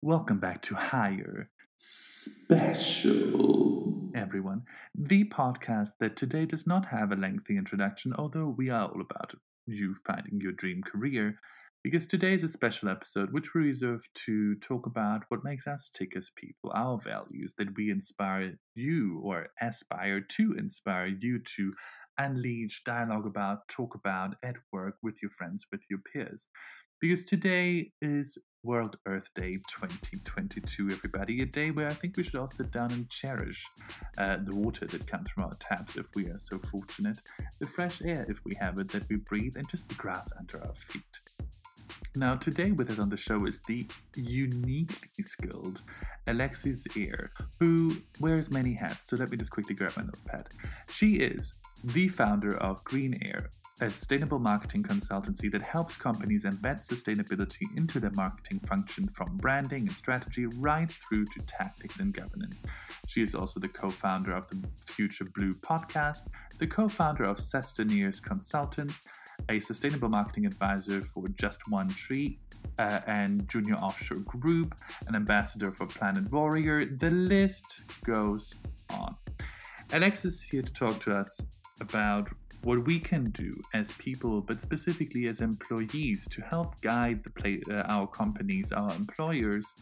Welcome back to Higher Special, everyone. The podcast that today does not have a lengthy introduction, although we are all about you finding your dream career, because today is a special episode which we reserve to talk about what makes us tick as people, our values that we inspire you or aspire to inspire you to unleash, dialogue about, talk about at work with your friends, with your peers. Because today is World Earth Day 2022, everybody. A day where I think we should all sit down and cherish uh, the water that comes from our taps if we are so fortunate, the fresh air if we have it that we breathe, and just the grass under our feet. Now, today with us on the show is the uniquely skilled Alexis Eyre, who wears many hats. So let me just quickly grab my notepad. She is the founder of Greenaer, a sustainable marketing consultancy that helps companies embed sustainability into their marketing function from branding and strategy right through to tactics and governance. She is also the co founder of the Future Blue podcast, the co founder of Sustaineers Consultants, a sustainable marketing advisor for Just One Tree. Uh, and Junior Offshore Group, an ambassador for Planet Warrior. The list goes on. Alex is here to talk to us about what we can do as people, but specifically as employees, to help guide the play, uh, our companies, our employers,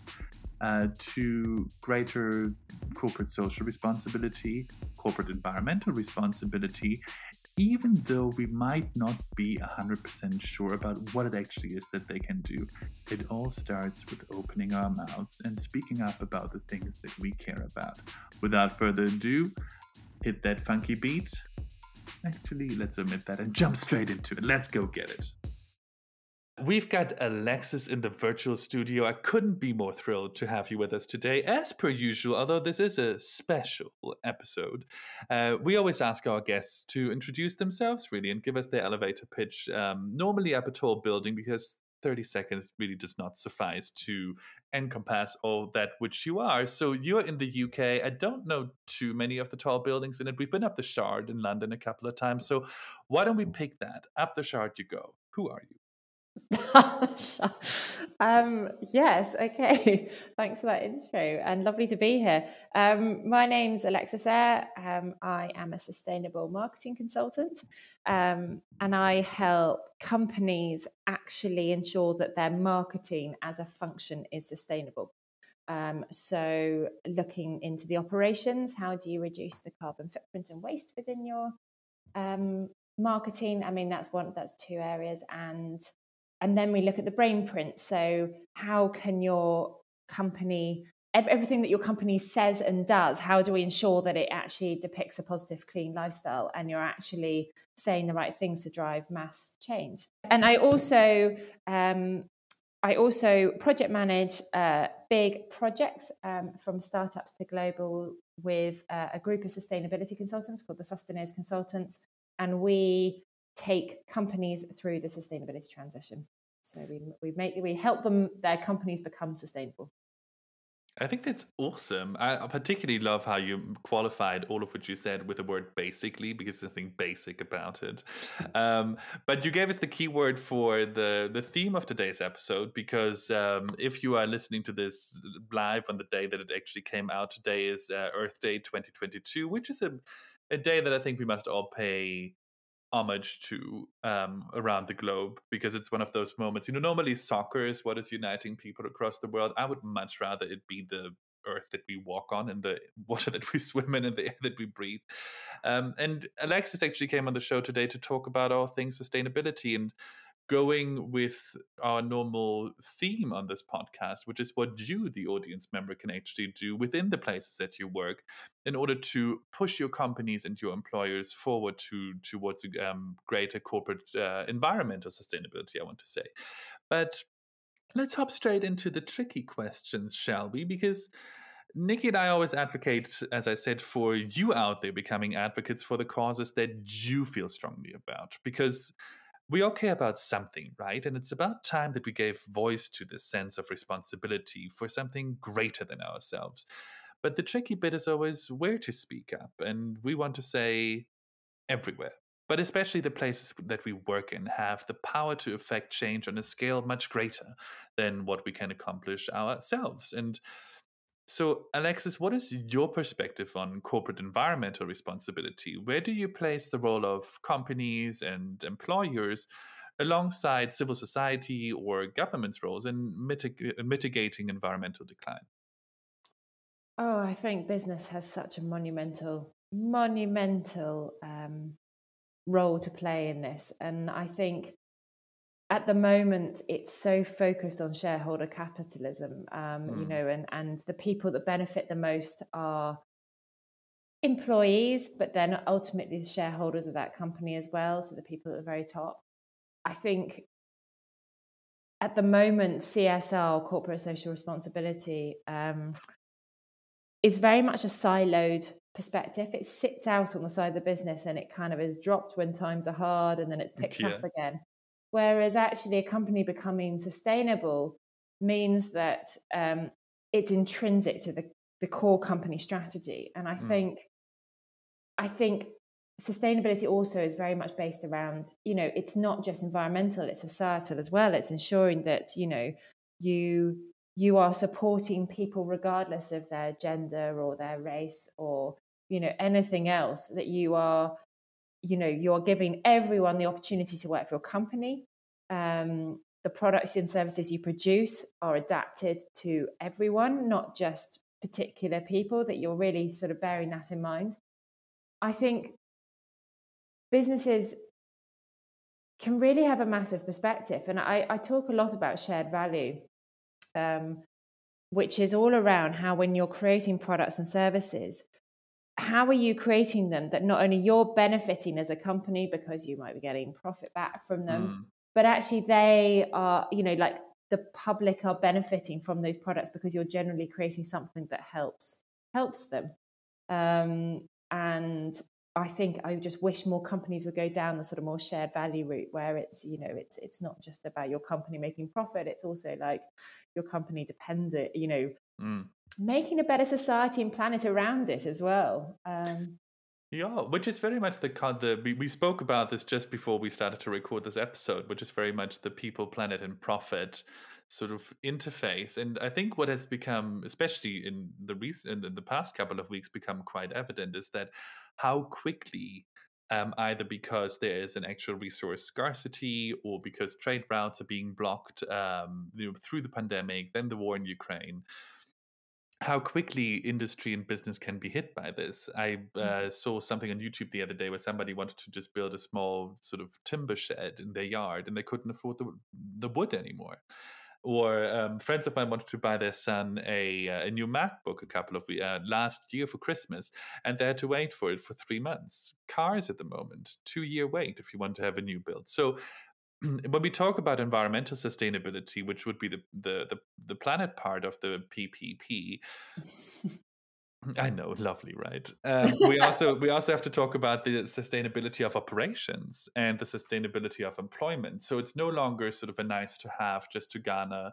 uh, to greater corporate social responsibility, corporate environmental responsibility, even though we might not be 100% sure about what it actually is that they can do. It all starts with opening our mouths and speaking up about the things that we care about. Without further ado, hit that funky beat. Actually, let's omit that and jump straight into it. Let's go get it. We've got Alexis in the virtual studio. I couldn't be more thrilled to have you with us today, as per usual, although this is a special episode. Uh, we always ask our guests to introduce themselves, really, and give us their elevator pitch, um, normally up a tall building, because 30 seconds really does not suffice to encompass all that which you are. So you're in the UK. I don't know too many of the tall buildings in it. We've been up the Shard in London a couple of times. So why don't we mm-hmm. pick that? Up the Shard you go. Who are you? um, yes, okay. Thanks for that intro and lovely to be here. Um, my name's Alexis Eyre. Um, I am a sustainable marketing consultant um, and I help companies actually ensure that their marketing as a function is sustainable. Um, so, looking into the operations, how do you reduce the carbon footprint and waste within your um, marketing? I mean, that's one, that's two areas. And and then we look at the brain print so how can your company everything that your company says and does how do we ensure that it actually depicts a positive clean lifestyle and you're actually saying the right things to drive mass change and i also um, I also project manage uh, big projects um, from startups to global with uh, a group of sustainability consultants called the Sustaineers Consultants. And we take companies through the sustainability transition. So we we make we help them their companies become sustainable. I think that's awesome. I particularly love how you qualified all of what you said with the word basically because there's nothing basic about it. Um, but you gave us the keyword for the the theme of today's episode because um, if you are listening to this live on the day that it actually came out, today is uh, Earth Day 2022, which is a a day that I think we must all pay homage to um, around the globe because it's one of those moments. You know, normally soccer is what is uniting people across the world. I would much rather it be the earth that we walk on and the water that we swim in and the air that we breathe. Um, and Alexis actually came on the show today to talk about all things sustainability and going with our normal theme on this podcast, which is what you, the audience member, can actually do within the places that you work in order to push your companies and your employers forward to towards a um, greater corporate uh, environmental sustainability, I want to say. But let's hop straight into the tricky questions, shall we? Because Nikki and I always advocate, as I said, for you out there becoming advocates for the causes that you feel strongly about. Because we all care about something, right? And it's about time that we gave voice to this sense of responsibility for something greater than ourselves. But the tricky bit is always where to speak up. And we want to say everywhere. but especially the places that we work in have the power to affect change on a scale much greater than what we can accomplish ourselves. And so, Alexis, what is your perspective on corporate environmental responsibility? Where do you place the role of companies and employers alongside civil society or government's roles in mitig- mitigating environmental decline? Oh, I think business has such a monumental, monumental um, role to play in this. And I think at the moment it's so focused on shareholder capitalism, um, mm. you know, and, and the people that benefit the most are employees, but then ultimately the shareholders of that company as well. So the people at the very top. I think at the moment, CSR, corporate social responsibility, um, is very much a siloed perspective. It sits out on the side of the business and it kind of is dropped when times are hard and then it's picked yeah. up again. Whereas actually, a company becoming sustainable means that um, it's intrinsic to the, the core company strategy. And I mm. think, I think sustainability also is very much based around, you know, it's not just environmental; it's societal as well. It's ensuring that you know you you are supporting people regardless of their gender or their race or you know anything else that you are you know you're giving everyone the opportunity to work for your company. Um, the products and services you produce are adapted to everyone not just particular people that you're really sort of bearing that in mind. I think businesses can really have a massive perspective and i, I talk a lot about shared value um, which is all around how when you're creating products and services how are you creating them that not only you're benefiting as a company because you might be getting profit back from them mm. but actually they are you know like the public are benefiting from those products because you're generally creating something that helps helps them um, and I think I just wish more companies would go down the sort of more shared value route where it's you know it's it's not just about your company making profit it's also like your company dependent you know mm making a better society and planet around it as well. Um, yeah, which is very much the the we, we spoke about this just before we started to record this episode, which is very much the people, planet, and profit sort of interface. And I think what has become, especially in the recent in the past couple of weeks, become quite evident is that how quickly. Um, either because there is an actual resource scarcity or because trade routes are being blocked um, through the pandemic, then the war in Ukraine, how quickly industry and business can be hit by this. I uh, mm-hmm. saw something on YouTube the other day where somebody wanted to just build a small sort of timber shed in their yard and they couldn't afford the, the wood anymore. Or um, friends of mine wanted to buy their son a, uh, a new MacBook a couple of uh, last year for Christmas, and they had to wait for it for three months. Cars at the moment, two year wait if you want to have a new build. So when we talk about environmental sustainability, which would be the the the, the planet part of the PPP, I know, lovely, right? Um, we also we also have to talk about the sustainability of operations and the sustainability of employment. So it's no longer sort of a nice to have just to garner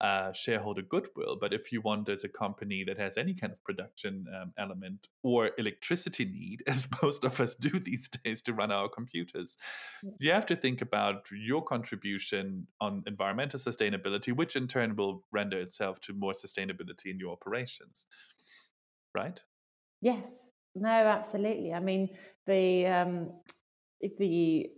uh, shareholder goodwill. But if you want, as a company that has any kind of production um, element or electricity need, as most of us do these days to run our computers, you have to think about your contribution on environmental sustainability, which in turn will render itself to more sustainability in your operations. Right? Yes. No, absolutely. I mean, the um, the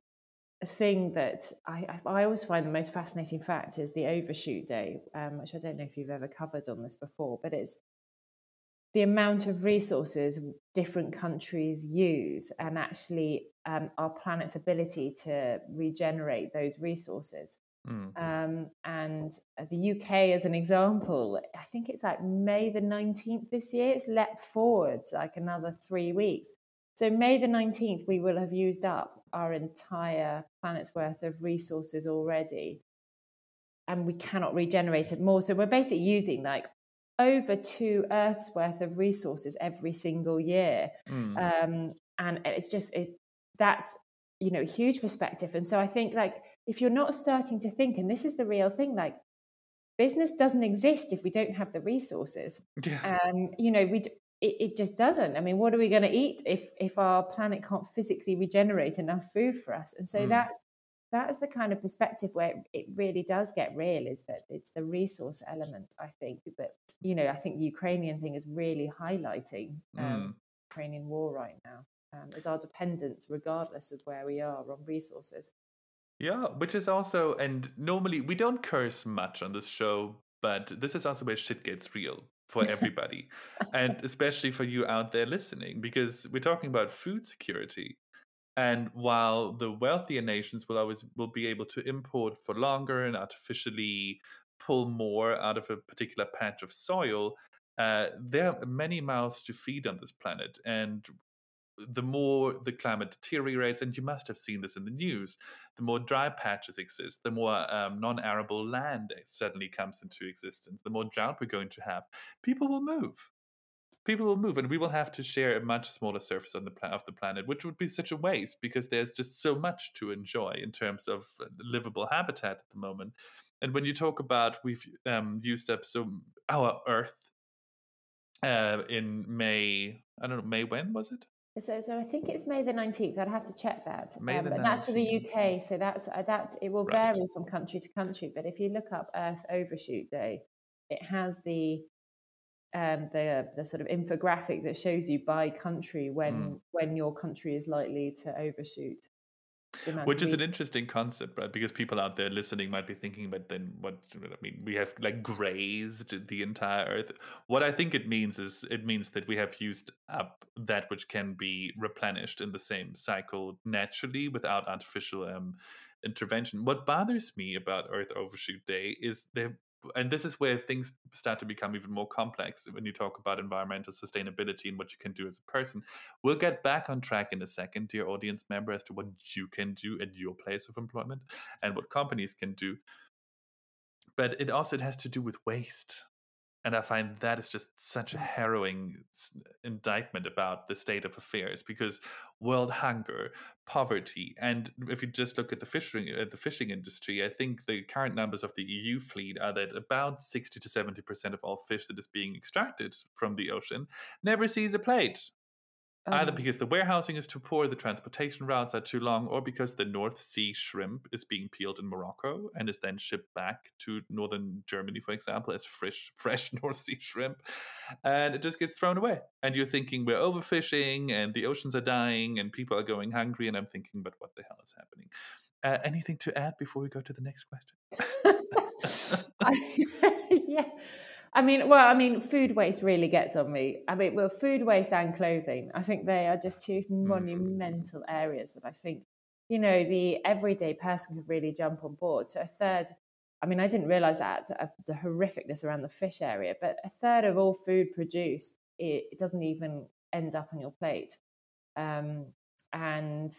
thing that I, I always find the most fascinating fact is the overshoot day, um, which I don't know if you've ever covered on this before, but it's the amount of resources different countries use and actually um, our planet's ability to regenerate those resources. Mm. Um, and the UK, as an example, I think it's like May the 19th this year, it's leapt forward like another three weeks. So, May the 19th, we will have used up our entire planet's worth of resources already. And we cannot regenerate it more. So, we're basically using like over two Earth's worth of resources every single year. Mm. Um, and it's just, it, that's, you know, huge perspective. And so, I think like if you're not starting to think, and this is the real thing, like business doesn't exist if we don't have the resources. Yeah. Um, you know, we it, it just doesn't. I mean, what are we going to eat if if our planet can't physically regenerate enough food for us? And so mm. that's that is the kind of perspective where it really does get real is that it's the resource element i think that you know i think the ukrainian thing is really highlighting um, mm. ukrainian war right now um, is our dependence regardless of where we are on resources yeah which is also and normally we don't curse much on this show but this is also where shit gets real for everybody and especially for you out there listening because we're talking about food security and while the wealthier nations will always will be able to import for longer and artificially pull more out of a particular patch of soil, uh, there are many mouths to feed on this planet. And the more the climate deteriorates, and you must have seen this in the news, the more dry patches exist, the more um, non arable land suddenly comes into existence, the more drought we're going to have. People will move. People will move and we will have to share a much smaller surface on the of the planet which would be such a waste because there's just so much to enjoy in terms of uh, livable habitat at the moment. And when you talk about we've um, used up so our earth uh, in may i don't know may when was it so, so I think it's May the nineteenth. I'd have to check that. May Um, and that's for the UK. So that's uh, that. It will right. vary from country to country. But if you look up Earth Overshoot Day, it has the um, the the sort of infographic that shows you by country when mm. when your country is likely to overshoot. Which is an interesting concept, right? Because people out there listening might be thinking, but then what? I mean, we have like grazed the entire Earth. What I think it means is it means that we have used up that which can be replenished in the same cycle naturally without artificial um, intervention. What bothers me about Earth Overshoot Day is there and this is where things start to become even more complex when you talk about environmental sustainability and what you can do as a person. We'll get back on track in a second, dear audience member, as to what you can do at your place of employment and what companies can do. But it also it has to do with waste and I find that is just such a mm. harrowing indictment about the state of affairs because world hunger, poverty, and if you just look at the fishing at the fishing industry, I think the current numbers of the EU fleet are that about sixty to seventy percent of all fish that is being extracted from the ocean never sees a plate. Either oh. because the warehousing is too poor, the transportation routes are too long, or because the North Sea shrimp is being peeled in Morocco and is then shipped back to northern Germany, for example, as fresh, fresh North Sea shrimp, and it just gets thrown away. And you're thinking we're overfishing, and the oceans are dying, and people are going hungry. And I'm thinking, but what the hell is happening? Uh, anything to add before we go to the next question? I, yeah. I mean, well, I mean, food waste really gets on me. I mean, well, food waste and clothing. I think they are just two mm. monumental areas that I think, you know, the everyday person could really jump on board. So a third, I mean, I didn't realize that uh, the horrificness around the fish area, but a third of all food produced, it, it doesn't even end up on your plate. Um, and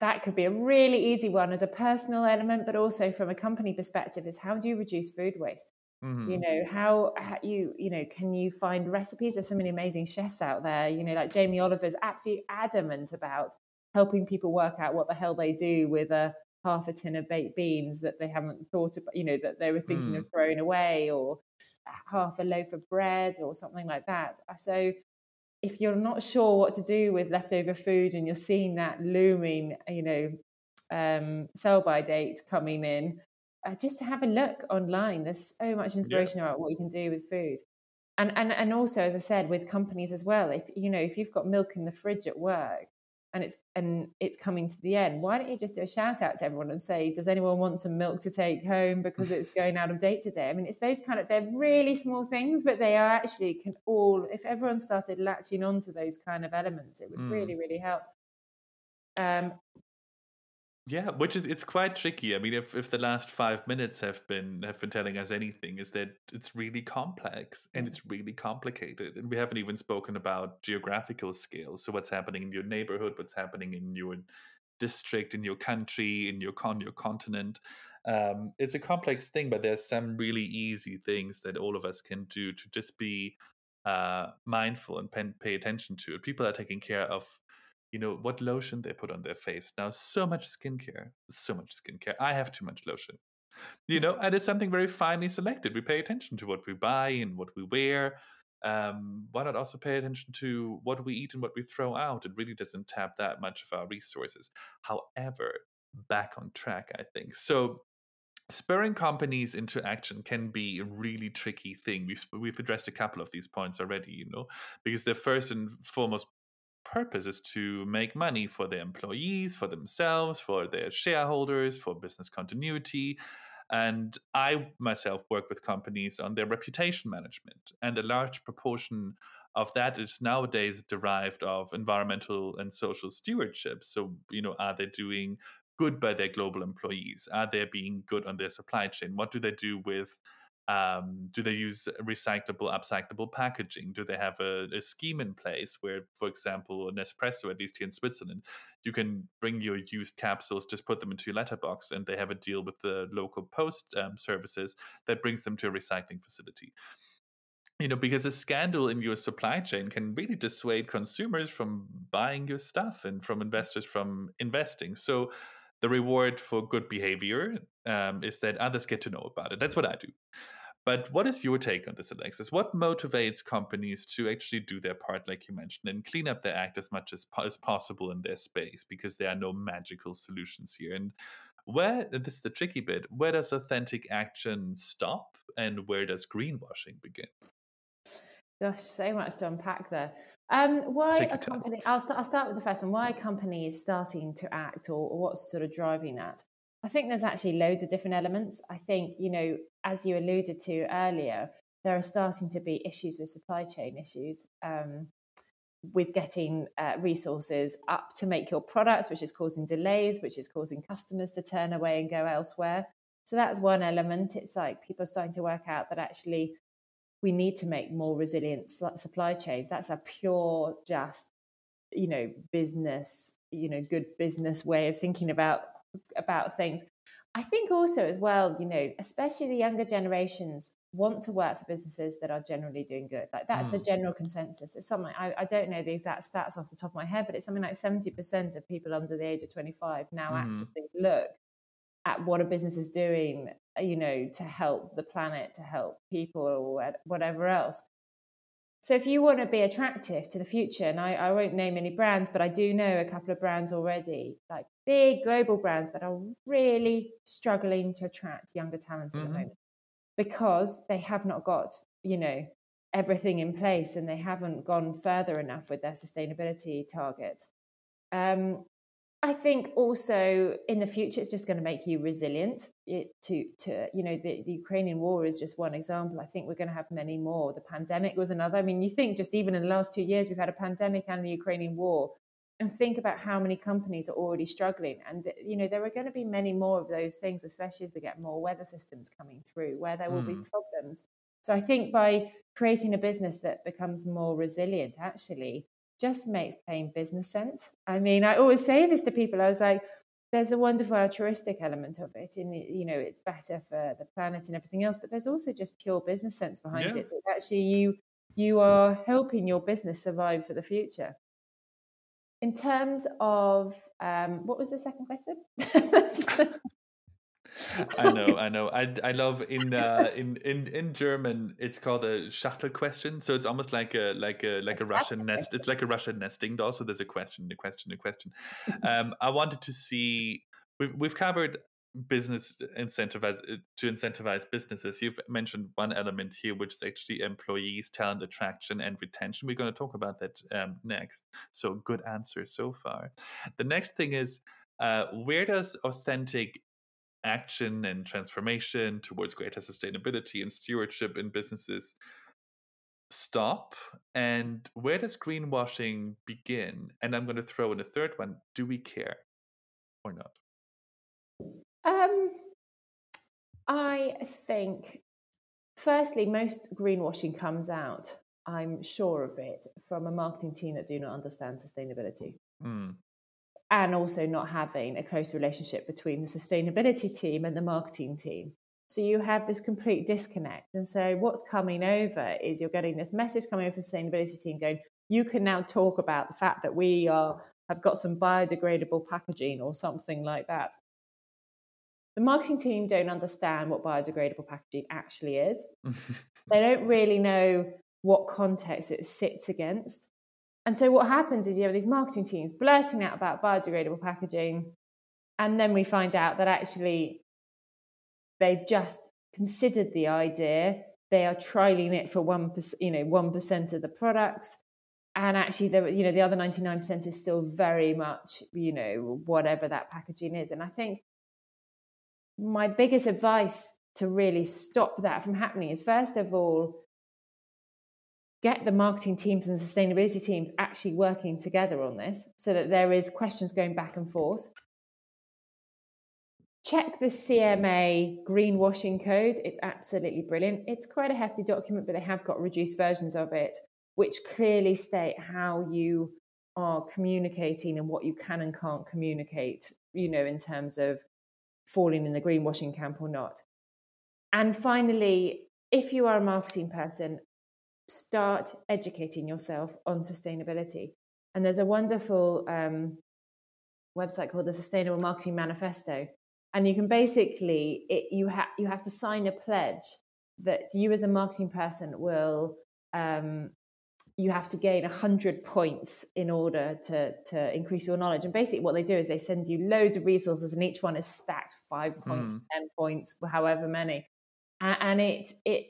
that could be a really easy one as a personal element, but also from a company perspective is how do you reduce food waste? Mm-hmm. You know how, how, you you know can you find recipes? There's so many amazing chefs out there. You know, like Jamie Oliver's absolutely adamant about helping people work out what the hell they do with a half a tin of baked beans that they haven't thought about. You know that they were thinking mm. of throwing away, or half a loaf of bread, or something like that. Uh, so if you're not sure what to do with leftover food and you're seeing that looming, you know, um, sell by date coming in, uh, just to have a look online. There's so much inspiration yeah. about what you can do with food. And, and and also, as I said, with companies as well. If you know, if you've got milk in the fridge at work and it's and it's coming to the end, why don't you just do a shout out to everyone and say, "Does anyone want some milk to take home because it's going out of date today?" I mean, it's those kind of they're really small things, but they are actually can all. If everyone started latching onto those kind of elements, it would mm. really really help. Um, yeah, which is it's quite tricky. I mean, if if the last five minutes have been have been telling us anything, is that it's really complex and it's really complicated, and we haven't even spoken about geographical scales. So, what's happening in your neighborhood? What's happening in your district, in your country, in your con your continent? Um, it's a complex thing, but there's some really easy things that all of us can do to just be uh, mindful and pay, pay attention to it. People are taking care of you know what lotion they put on their face now so much skincare so much skincare i have too much lotion you know and it's something very finely selected we pay attention to what we buy and what we wear um, why not also pay attention to what we eat and what we throw out? It really doesn't tap that much of our resources. However, back on track, I think. So, spurring companies into action can be a really tricky thing. We've, we've addressed a couple of these points already, you know, because the first and foremost purpose is to make money for their employees, for themselves, for their shareholders, for business continuity. And I myself work with companies on their reputation management. And a large proportion of that is nowadays derived of environmental and social stewardship. So, you know, are they doing good by their global employees? Are they being good on their supply chain? What do they do with um, do they use recyclable, upcyclable packaging? Do they have a, a, scheme in place where, for example, Nespresso, at least here in Switzerland, you can bring your used capsules, just put them into your letterbox, and they have a deal with the local post um, services that brings them to a recycling facility. You know, because a scandal in your supply chain can really dissuade consumers from buying your stuff and from investors from investing. So, the reward for good behavior um, is that others get to know about it. That's what I do. But what is your take on this, Alexis? What motivates companies to actually do their part, like you mentioned, and clean up their act as much as, as possible in their space? Because there are no magical solutions here. And where this is the tricky bit where does authentic action stop and where does greenwashing begin? Gosh, so much to unpack there. Um, why a company? I'll, st- I'll start with the first one. Why a company is starting to act, or, or what's sort of driving that? I think there's actually loads of different elements. I think, you know, as you alluded to earlier, there are starting to be issues with supply chain issues um, with getting uh, resources up to make your products, which is causing delays, which is causing customers to turn away and go elsewhere. So that's one element. It's like people are starting to work out that actually we need to make more resilient supply chains. That's a pure, just, you know, business, you know, good business way of thinking about about things. I think also as well, you know, especially the younger generations want to work for businesses that are generally doing good. Like that's mm. the general consensus. It's something I, I, don't know the exact stats off the top of my head, but it's something like 70% of people under the age of 25 now mm. actively look at what a business is doing, you know, to help the planet, to help people or whatever else. So if you want to be attractive to the future, and I, I won't name any brands, but I do know a couple of brands already, like big global brands that are really struggling to attract younger talent mm-hmm. at the mm-hmm. moment because they have not got, you know, everything in place and they haven't gone further enough with their sustainability targets. Um, I think also in the future, it's just going to make you resilient. It, to to you know the, the Ukrainian war is just one example. I think we're going to have many more. The pandemic was another. I mean, you think just even in the last two years, we've had a pandemic and the Ukrainian war, and think about how many companies are already struggling. And you know there are going to be many more of those things, especially as we get more weather systems coming through, where there will mm. be hmm. problems. So I think by creating a business that becomes more resilient, actually just makes plain business sense. I mean, I always say this to people. I was like, there's a wonderful altruistic element of it, and you know, it's better for the planet and everything else. But there's also just pure business sense behind yeah. it. That actually, you you are helping your business survive for the future. In terms of um, what was the second question? I know, I know. I, I love in uh, in in in German it's called a Schachtel question. So it's almost like a like a like a Russian nest. It's like a Russian nesting doll. So there's a question, a question, a question. Um, I wanted to see. We've we've covered business incentivize uh, to incentivize businesses. You've mentioned one element here, which is actually employees, talent attraction, and retention. We're going to talk about that um, next. So good answer so far. The next thing is. Uh, where does authentic action and transformation towards greater sustainability and stewardship in businesses stop and where does greenwashing begin and i'm going to throw in a third one do we care or not um i think firstly most greenwashing comes out i'm sure of it from a marketing team that do not understand sustainability mm and also not having a close relationship between the sustainability team and the marketing team. So you have this complete disconnect. And so what's coming over is you're getting this message coming over from the sustainability team going, you can now talk about the fact that we are have got some biodegradable packaging or something like that. The marketing team don't understand what biodegradable packaging actually is. they don't really know what context it sits against. And so what happens is you have these marketing teams blurting out about biodegradable packaging, and then we find out that actually they've just considered the idea. They are trialing it for one, you know, one percent of the products, and actually, the you know the other ninety nine percent is still very much you know whatever that packaging is. And I think my biggest advice to really stop that from happening is first of all get the marketing teams and sustainability teams actually working together on this so that there is questions going back and forth. Check the cma greenwashing code. It's absolutely brilliant. It's quite a hefty document but they have got reduced versions of it which clearly state how you are communicating and what you can and can't communicate you know in terms of falling in the greenwashing camp or not and finally if you are a marketing person start educating yourself on sustainability. And there's a wonderful um, website called the Sustainable Marketing Manifesto, and you can basically it, you have you have to sign a pledge that you as a marketing person will um, you have to gain 100 points in order to, to increase your knowledge. And basically, what they do is they send you loads of resources, and each one is stacked five points, mm. 10 points, however many. And it, it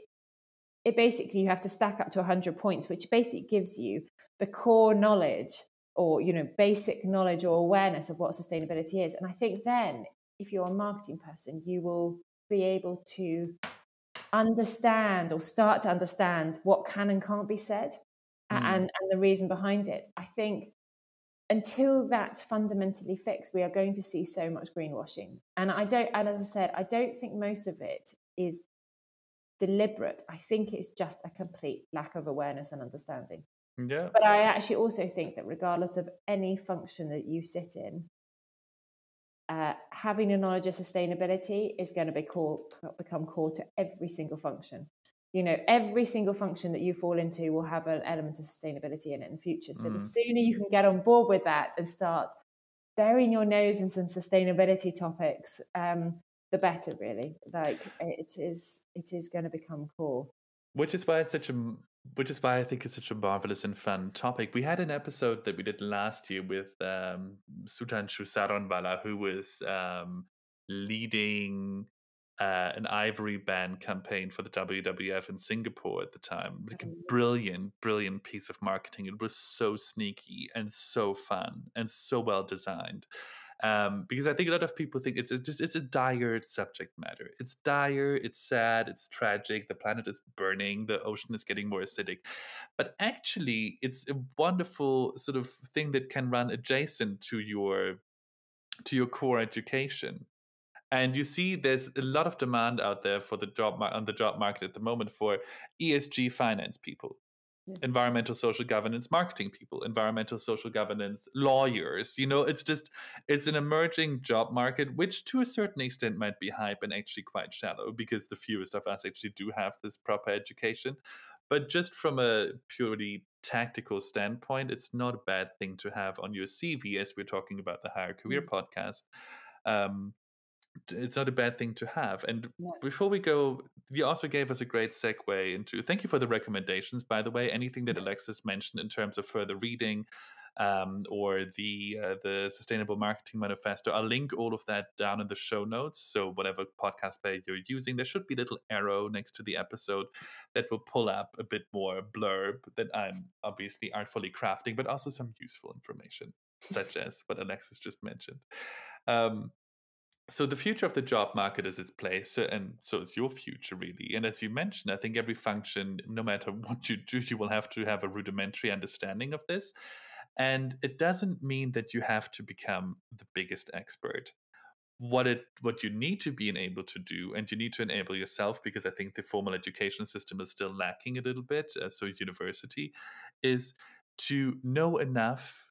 it basically you have to stack up to 100 points which basically gives you the core knowledge or you know basic knowledge or awareness of what sustainability is and i think then if you're a marketing person you will be able to understand or start to understand what can and can't be said mm. and and the reason behind it i think until that's fundamentally fixed we are going to see so much greenwashing and i don't and as i said i don't think most of it is deliberate. I think it's just a complete lack of awareness and understanding. Yeah. But I actually also think that regardless of any function that you sit in, uh, having a knowledge of sustainability is going to be core, become core to every single function. You know, every single function that you fall into will have an element of sustainability in it in the future. So mm. the sooner you can get on board with that and start burying your nose in some sustainability topics, um, the better really like it is it is going to become core which is why it's such a which is why I think it's such a marvelous and fun topic. We had an episode that we did last year with um, Sudhanshu Saranwala, who was um, leading uh, an ivory band campaign for the WWF in Singapore at the time. Like a mm-hmm. brilliant, brilliant piece of marketing. It was so sneaky and so fun and so well designed um, because I think a lot of people think it's, it's just it's a dire subject matter. It's dire, it's sad, it's tragic. The planet is burning, the ocean is getting more acidic, but actually, it's a wonderful sort of thing that can run adjacent to your to your core education. And you see, there's a lot of demand out there for the job mar- on the job market at the moment for ESG finance people environmental social governance marketing people environmental social governance lawyers. You know it's just it's an emerging job market which to a certain extent might be hype and actually quite shallow because the fewest of us actually do have this proper education. But just from a purely tactical standpoint it's not a bad thing to have on your cv as we're talking about the higher career mm-hmm. podcast. Um, it's not a bad thing to have. And yeah. before we go, you also gave us a great segue into. Thank you for the recommendations, by the way. Anything that Alexis mentioned in terms of further reading, um, or the uh, the Sustainable Marketing Manifesto, I'll link all of that down in the show notes. So whatever podcast player you're using, there should be a little arrow next to the episode that will pull up a bit more blurb that I'm obviously artfully crafting, but also some useful information, such as what Alexis just mentioned. Um, so the future of the job market is its place and so is your future really. And as you mentioned i think every function no matter what you do you will have to have a rudimentary understanding of this. And it doesn't mean that you have to become the biggest expert. What it what you need to be able to do and you need to enable yourself because i think the formal education system is still lacking a little bit uh, so university is to know enough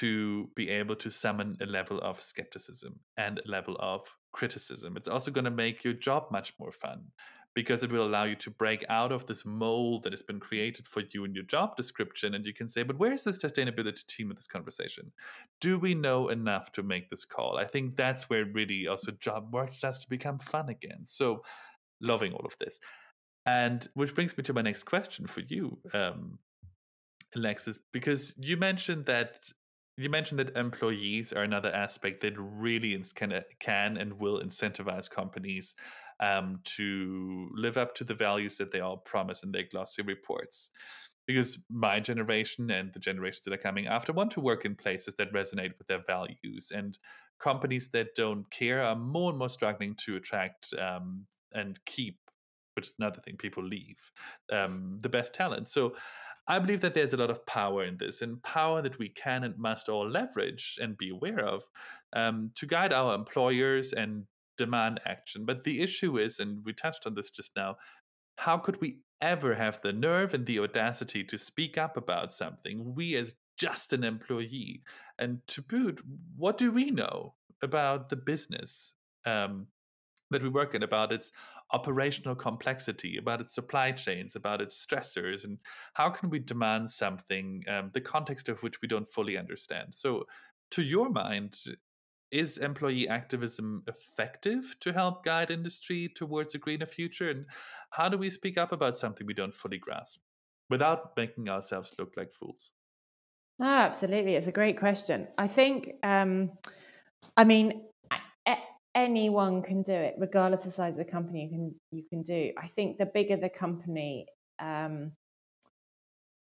to be able to summon a level of skepticism and a level of criticism. It's also going to make your job much more fun because it will allow you to break out of this mold that has been created for you in your job description. And you can say, but where's the sustainability team in this conversation? Do we know enough to make this call? I think that's where really also job work starts to become fun again. So, loving all of this. And which brings me to my next question for you, um, Alexis, because you mentioned that you mentioned that employees are another aspect that really can can and will incentivize companies um, to live up to the values that they all promise in their glossy reports. Because my generation and the generations that are coming after want to work in places that resonate with their values, and companies that don't care are more and more struggling to attract um, and keep, which is another thing, people leave um, the best talent. So I believe that there's a lot of power in this, and power that we can and must all leverage and be aware of um, to guide our employers and demand action. But the issue is, and we touched on this just now, how could we ever have the nerve and the audacity to speak up about something, we as just an employee? And to boot, what do we know about the business um, that we work in, about its operational complexity, about its supply chains, about its stressors, and how can we demand something, um, the context of which we don't fully understand? So, to your mind, is employee activism effective to help guide industry towards a greener future? And how do we speak up about something we don't fully grasp without making ourselves look like fools? No, absolutely. It's a great question. I think, um, I mean, anyone can do it, regardless of the size of the company. You can you can do. I think the bigger the company, um,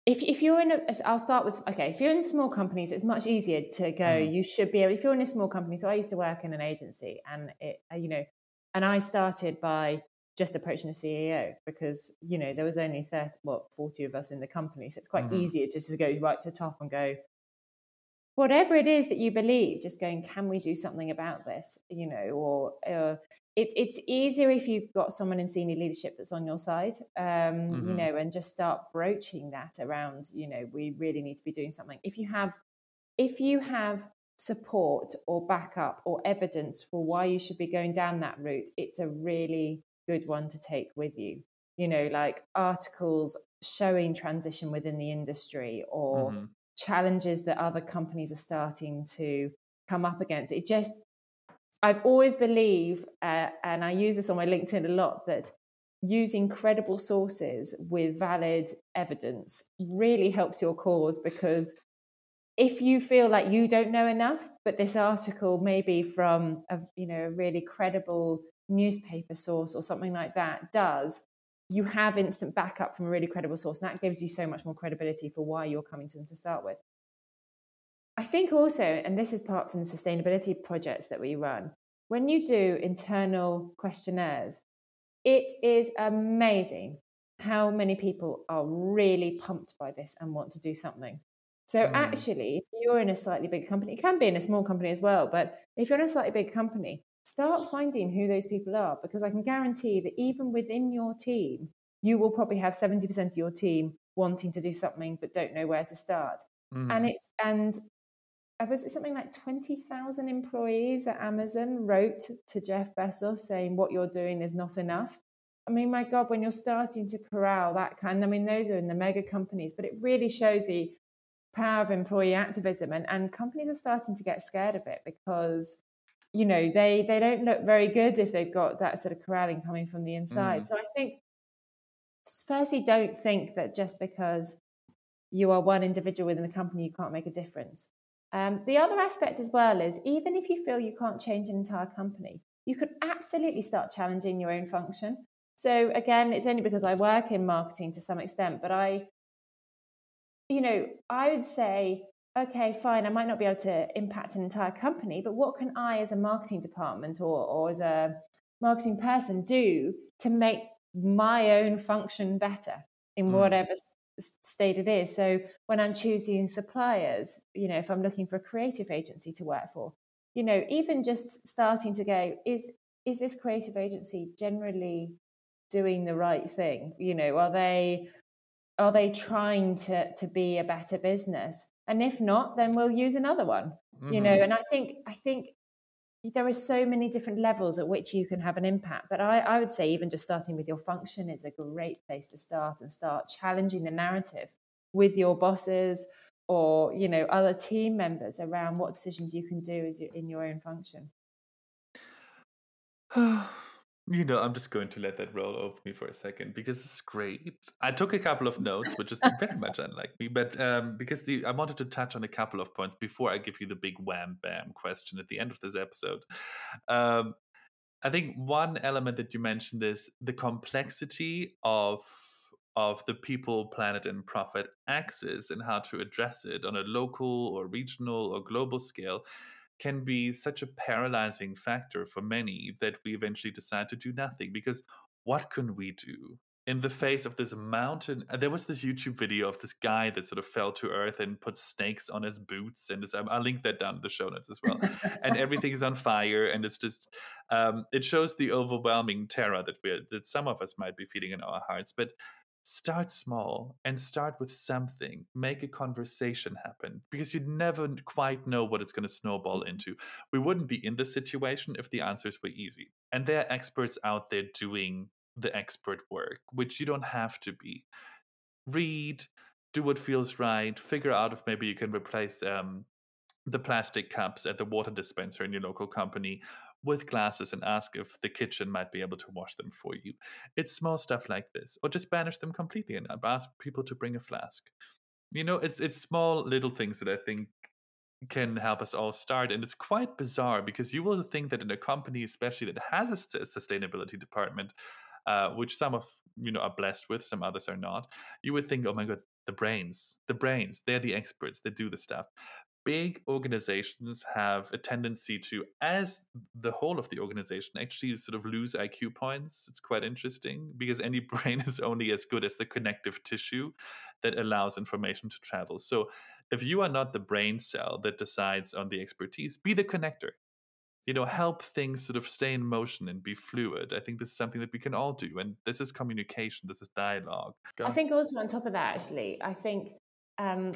if if you're in a, I'll start with okay. If you're in small companies, it's much easier to go. Mm. You should be able. If you're in a small company, so I used to work in an agency, and it, uh, you know, and I started by just approaching the CEO because you know there was only 30, what forty of us in the company, so it's quite mm-hmm. easier just to go right to the top and go. Whatever it is that you believe, just going, can we do something about this? You know, or uh, it, it's easier if you've got someone in senior leadership that's on your side, um, mm-hmm. you know, and just start broaching that around, you know, we really need to be doing something. If you have, if you have support or backup or evidence for why you should be going down that route, it's a really good one to take with you. You know, like articles showing transition within the industry or mm-hmm. Challenges that other companies are starting to come up against. It just I've always believed, uh, and I use this on my LinkedIn a lot, that using credible sources with valid evidence really helps your cause because if you feel like you don't know enough, but this article may be from a you know a really credible newspaper source or something like that does, you have instant backup from a really credible source, and that gives you so much more credibility for why you're coming to them to start with. I think also, and this is part from the sustainability projects that we run, when you do internal questionnaires, it is amazing how many people are really pumped by this and want to do something. So mm. actually, if you're in a slightly big company, it can be in a small company as well, but if you're in a slightly big company, start finding who those people are because I can guarantee that even within your team, you will probably have 70% of your team wanting to do something but don't know where to start. Mm. And it's and was it something like 20,000 employees at Amazon wrote to Jeff Bezos saying what you're doing is not enough. I mean, my God, when you're starting to corral that kind, I mean, those are in the mega companies, but it really shows the power of employee activism. And, and companies are starting to get scared of it because, you know, they, they don't look very good if they've got that sort of corralling coming from the inside. Mm. So I think, firstly, don't think that just because you are one individual within a company, you can't make a difference. Um, the other aspect as well is even if you feel you can't change an entire company, you could absolutely start challenging your own function. So again, it's only because I work in marketing to some extent, but I, you know, I would say, okay, fine, I might not be able to impact an entire company, but what can I as a marketing department or, or as a marketing person do to make my own function better in mm. whatever state it is. So when I'm choosing suppliers, you know, if I'm looking for a creative agency to work for, you know, even just starting to go, is is this creative agency generally doing the right thing? You know, are they are they trying to to be a better business? And if not, then we'll use another one. Mm-hmm. You know, mm-hmm. and I think I think there are so many different levels at which you can have an impact. But I, I, would say even just starting with your function is a great place to start and start challenging the narrative with your bosses or you know other team members around what decisions you can do as you, in your own function. You know, I'm just going to let that roll over me for a second because it's great. I took a couple of notes, which is very much unlike me, but um, because the, I wanted to touch on a couple of points before I give you the big wham bam question at the end of this episode. Um, I think one element that you mentioned is the complexity of of the people, planet, and profit axis and how to address it on a local or regional or global scale can be such a paralyzing factor for many that we eventually decide to do nothing because what can we do? In the face of this mountain uh, there was this youtube video of this guy that sort of fell to earth and put snakes on his boots and i'll link that down in the show notes as well. And everything is on fire and it's just um, it shows the overwhelming terror that we that some of us might be feeling in our hearts but start small and start with something make a conversation happen because you'd never quite know what it's going to snowball mm-hmm. into we wouldn't be in this situation if the answers were easy and there are experts out there doing the expert work which you don't have to be read do what feels right figure out if maybe you can replace um, the plastic cups at the water dispenser in your local company with glasses and ask if the kitchen might be able to wash them for you. It's small stuff like this, or just banish them completely and ask people to bring a flask. You know, it's it's small little things that I think can help us all start, and it's quite bizarre because you will think that in a company, especially that has a sustainability department, uh, which some of you know are blessed with, some others are not, you would think, oh my god, the brains, the brains, they're the experts, they do the stuff big organizations have a tendency to, as the whole of the organization, actually sort of lose IQ points. It's quite interesting because any brain is only as good as the connective tissue that allows information to travel. So if you are not the brain cell that decides on the expertise, be the connector. You know, help things sort of stay in motion and be fluid. I think this is something that we can all do. And this is communication, this is dialogue. Go I think also on top of that, actually, I think um,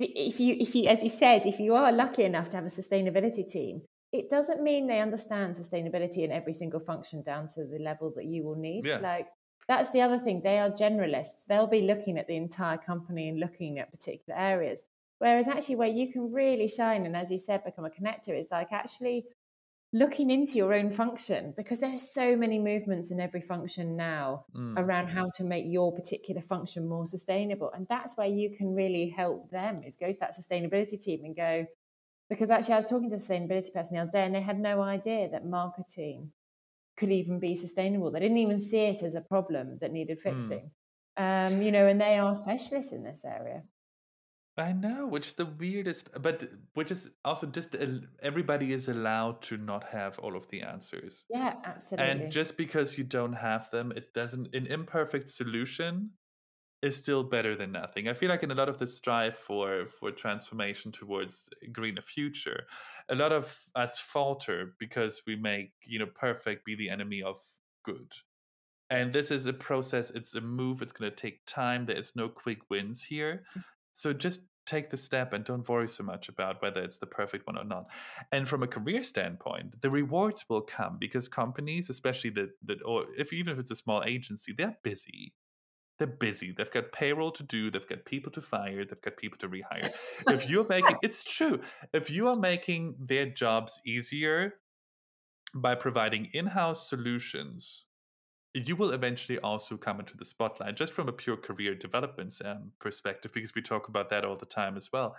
if you if you as you said if you are lucky enough to have a sustainability team it doesn't mean they understand sustainability in every single function down to the level that you will need. Yeah. like that's the other thing. They are generalists. They'll be looking at the entire company and looking at particular areas. Whereas actually where you can really shine and as you said become a connector is like actually looking into your own function because there are so many movements in every function now mm. around how to make your particular function more sustainable and that's where you can really help them is go to that sustainability team and go because actually i was talking to a sustainability person the other day and they had no idea that marketing could even be sustainable they didn't even see it as a problem that needed mm. fixing mm. um, you know and they are specialists in this area I know, which is the weirdest, but which is also just everybody is allowed to not have all of the answers. Yeah, absolutely. And just because you don't have them, it doesn't, an imperfect solution is still better than nothing. I feel like in a lot of the strive for for transformation towards a greener future, a lot of us falter because we make, you know, perfect be the enemy of good. And this is a process, it's a move, it's going to take time. There is no quick wins here. Mm. So just take the step and don't worry so much about whether it's the perfect one or not. And from a career standpoint, the rewards will come because companies, especially the, the or if even if it's a small agency, they're busy. They're busy. They've got payroll to do. They've got people to fire. They've got people to rehire. if you're making, it's true. If you are making their jobs easier by providing in-house solutions you will eventually also come into the spotlight just from a pure career development um, perspective because we talk about that all the time as well.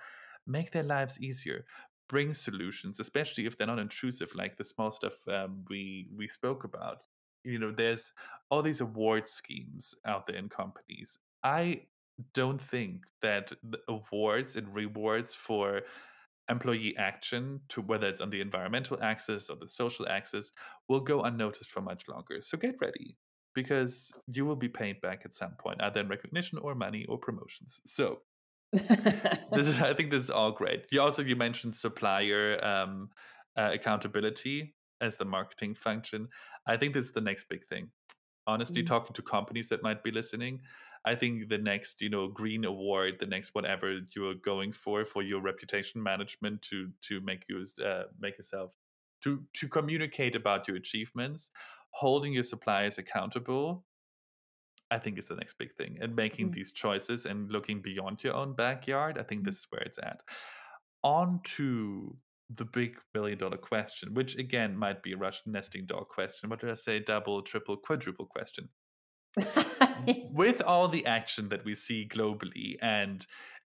Make their lives easier. Bring solutions especially if they're not intrusive like the small stuff um, we we spoke about. You know there's all these award schemes out there in companies. I don't think that awards and rewards for employee action to whether it's on the environmental axis or the social axis will go unnoticed for much longer. So get ready because you will be paid back at some point, either in recognition or money or promotions. So this is, I think, this is all great. You also you mentioned supplier um, uh, accountability as the marketing function. I think this is the next big thing. Honestly, mm talking to companies that might be listening, I think the next, you know, green award, the next whatever you are going for for your reputation management to to make you uh, make yourself to to communicate about your achievements holding your suppliers accountable i think is the next big thing and making mm-hmm. these choices and looking beyond your own backyard i think mm-hmm. this is where it's at on to the big million dollar question, which again might be a Russian nesting dog question. What did I say? Double, triple, quadruple question. With all the action that we see globally and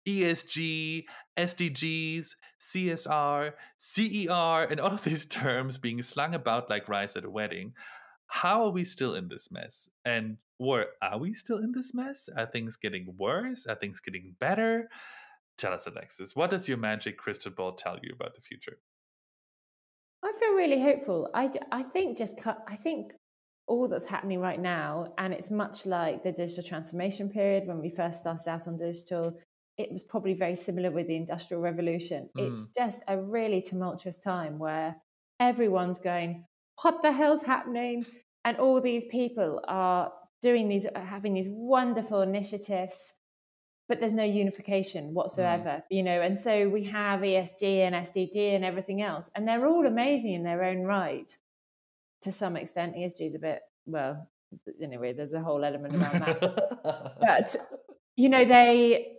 ESG, SDGs, CSR, CER, and all of these terms being slung about like rice at a wedding, how are we still in this mess? And or are we still in this mess? Are things getting worse? Are things getting better? Tell us, Alexis, what does your magic crystal ball tell you about the future? I feel really hopeful. I, I think just I think all that's happening right now, and it's much like the digital transformation period when we first started out on digital. It was probably very similar with the industrial revolution. Mm. It's just a really tumultuous time where everyone's going, "What the hell's happening?" And all these people are doing these, having these wonderful initiatives but there's no unification mm. whatsoever, mm. you know. And so we have ESG and SDG and everything else, and they're all amazing in their own right. To some extent, ESG is a bit well. Anyway, there's a whole element around that. but you know, they.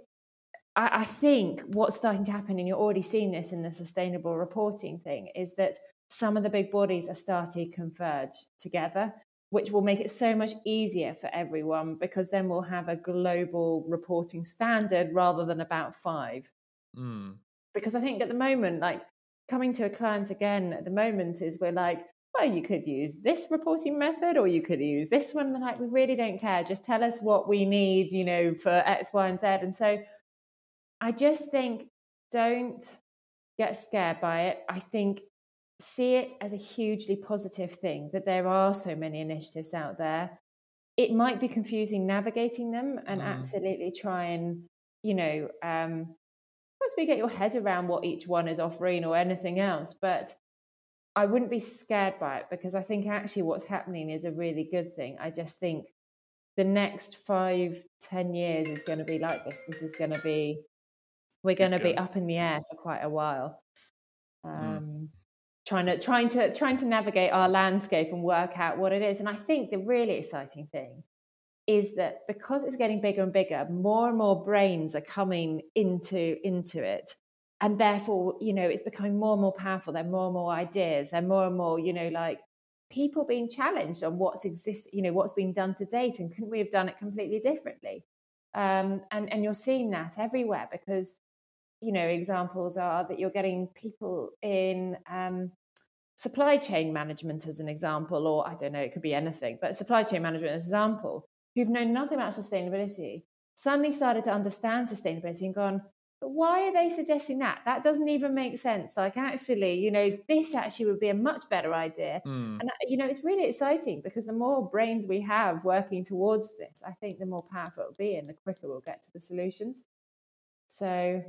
I think what's starting to happen, and you're already seeing this in the sustainable reporting thing, is that some of the big bodies are starting to converge together which will make it so much easier for everyone because then we'll have a global reporting standard rather than about five. Mm. Because I think at the moment, like coming to a client again at the moment is we're like, well, you could use this reporting method or you could use this one. They're like, we really don't care. Just tell us what we need, you know, for X, Y, and Z. And so I just think don't get scared by it. I think see it as a hugely positive thing that there are so many initiatives out there. It might be confusing navigating them and mm. absolutely try and, you know, um, possibly get your head around what each one is offering or anything else. But I wouldn't be scared by it because I think actually what's happening is a really good thing. I just think the next five, ten years is going to be like this. This is going to be, we're going to be up in the air for quite a while. Mm. Um, mm trying to trying to trying to navigate our landscape and work out what it is. And i think the really exciting thing is that because it's getting bigger and bigger more and more brains are coming into into it. And therefore you know it's becoming more and more powerful. There are more and more ideas. There are more and more you know like people being challenged on what's exist you know what's been done to date and couldn't we have done it completely differently? Um, and and you're seeing that everywhere because you know examples are that you're getting people in um, supply chain management as an example, or I don't know, it could be anything, but supply chain management as an example, who've known nothing about sustainability, suddenly started to understand sustainability and gone, but why are they suggesting that? That doesn't even make sense. Like, actually, you know, this actually would be a much better idea. Mm. And, you know, it's really exciting because the more brains we have working towards this, I think the more powerful it'll be and the quicker we'll get to the solutions. So,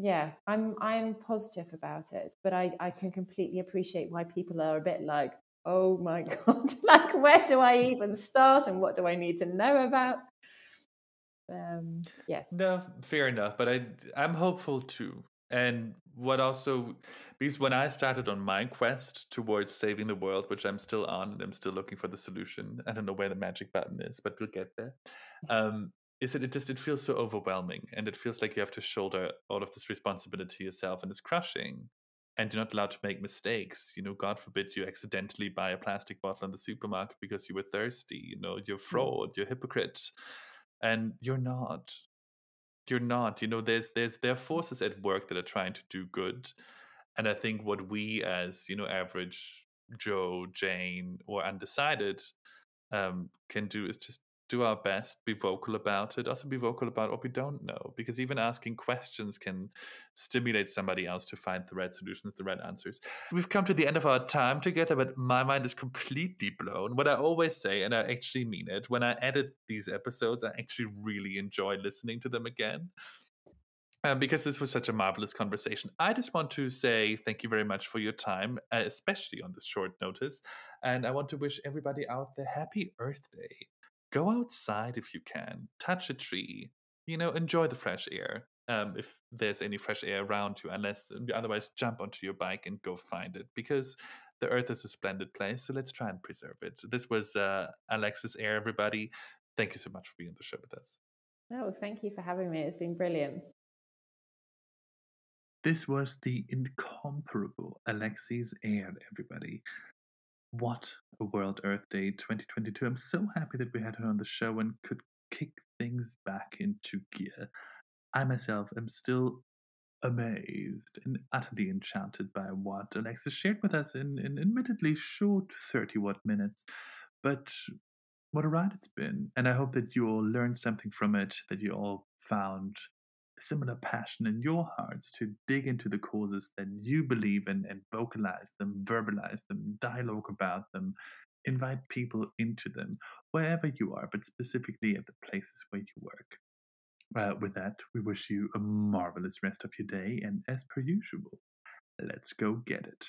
yeah i'm i'm positive about it but i i can completely appreciate why people are a bit like oh my god like where do i even start and what do i need to know about? Um yes. No fair enough but i i'm hopeful too and what also because when i started on my quest towards saving the world which i'm still on and i'm still looking for the solution i don't know where the magic button is but we'll get there um is that it just it feels so overwhelming and it feels like you have to shoulder all of this responsibility yourself and it's crushing. And you're not allowed to make mistakes you know god forbid you accidentally buy a plastic bottle in the supermarket because you were thirsty you know you're mm. fraud you're hypocrite and you're not. You're not you know there's there's there are forces at work that are trying to do good. And i think what we as you know average joe jane or undecided um, can do is just do our best, be vocal about it, also be vocal about what we don't know, because even asking questions can stimulate somebody else to find the right solutions, the right answers. We've come to the end of our time together, but my mind is completely blown. What I always say, and I actually mean it, when I edit these episodes, I actually really enjoy listening to them again. Um, because this was such a marvelous conversation. I just want to say thank you very much for your time, uh, especially on this short notice. And I want to wish everybody out there happy Earth Day go outside if you can, touch a tree, you know, enjoy the fresh air. Um, if there's any fresh air around you, unless otherwise, jump onto your bike and go find it because the earth is a splendid place. So let's try and preserve it. This was uh, Alexis Air, everybody. Thank you so much for being on the show with us. No, thank you for having me. It's been brilliant. This was the incomparable Alexis Air, everybody. What a World Earth Day 2022. I'm so happy that we had her on the show and could kick things back into gear. I myself am still amazed and utterly enchanted by what Alexis shared with us in, in admittedly short 30 what minutes. But what a ride it's been. And I hope that you all learned something from it, that you all found similar passion in your hearts to dig into the causes that you believe in and vocalize them, verbalize them, dialogue about them, invite people into them, wherever you are, but specifically at the places where you work. Uh, with that, we wish you a marvelous rest of your day, and as per usual, let's go get it.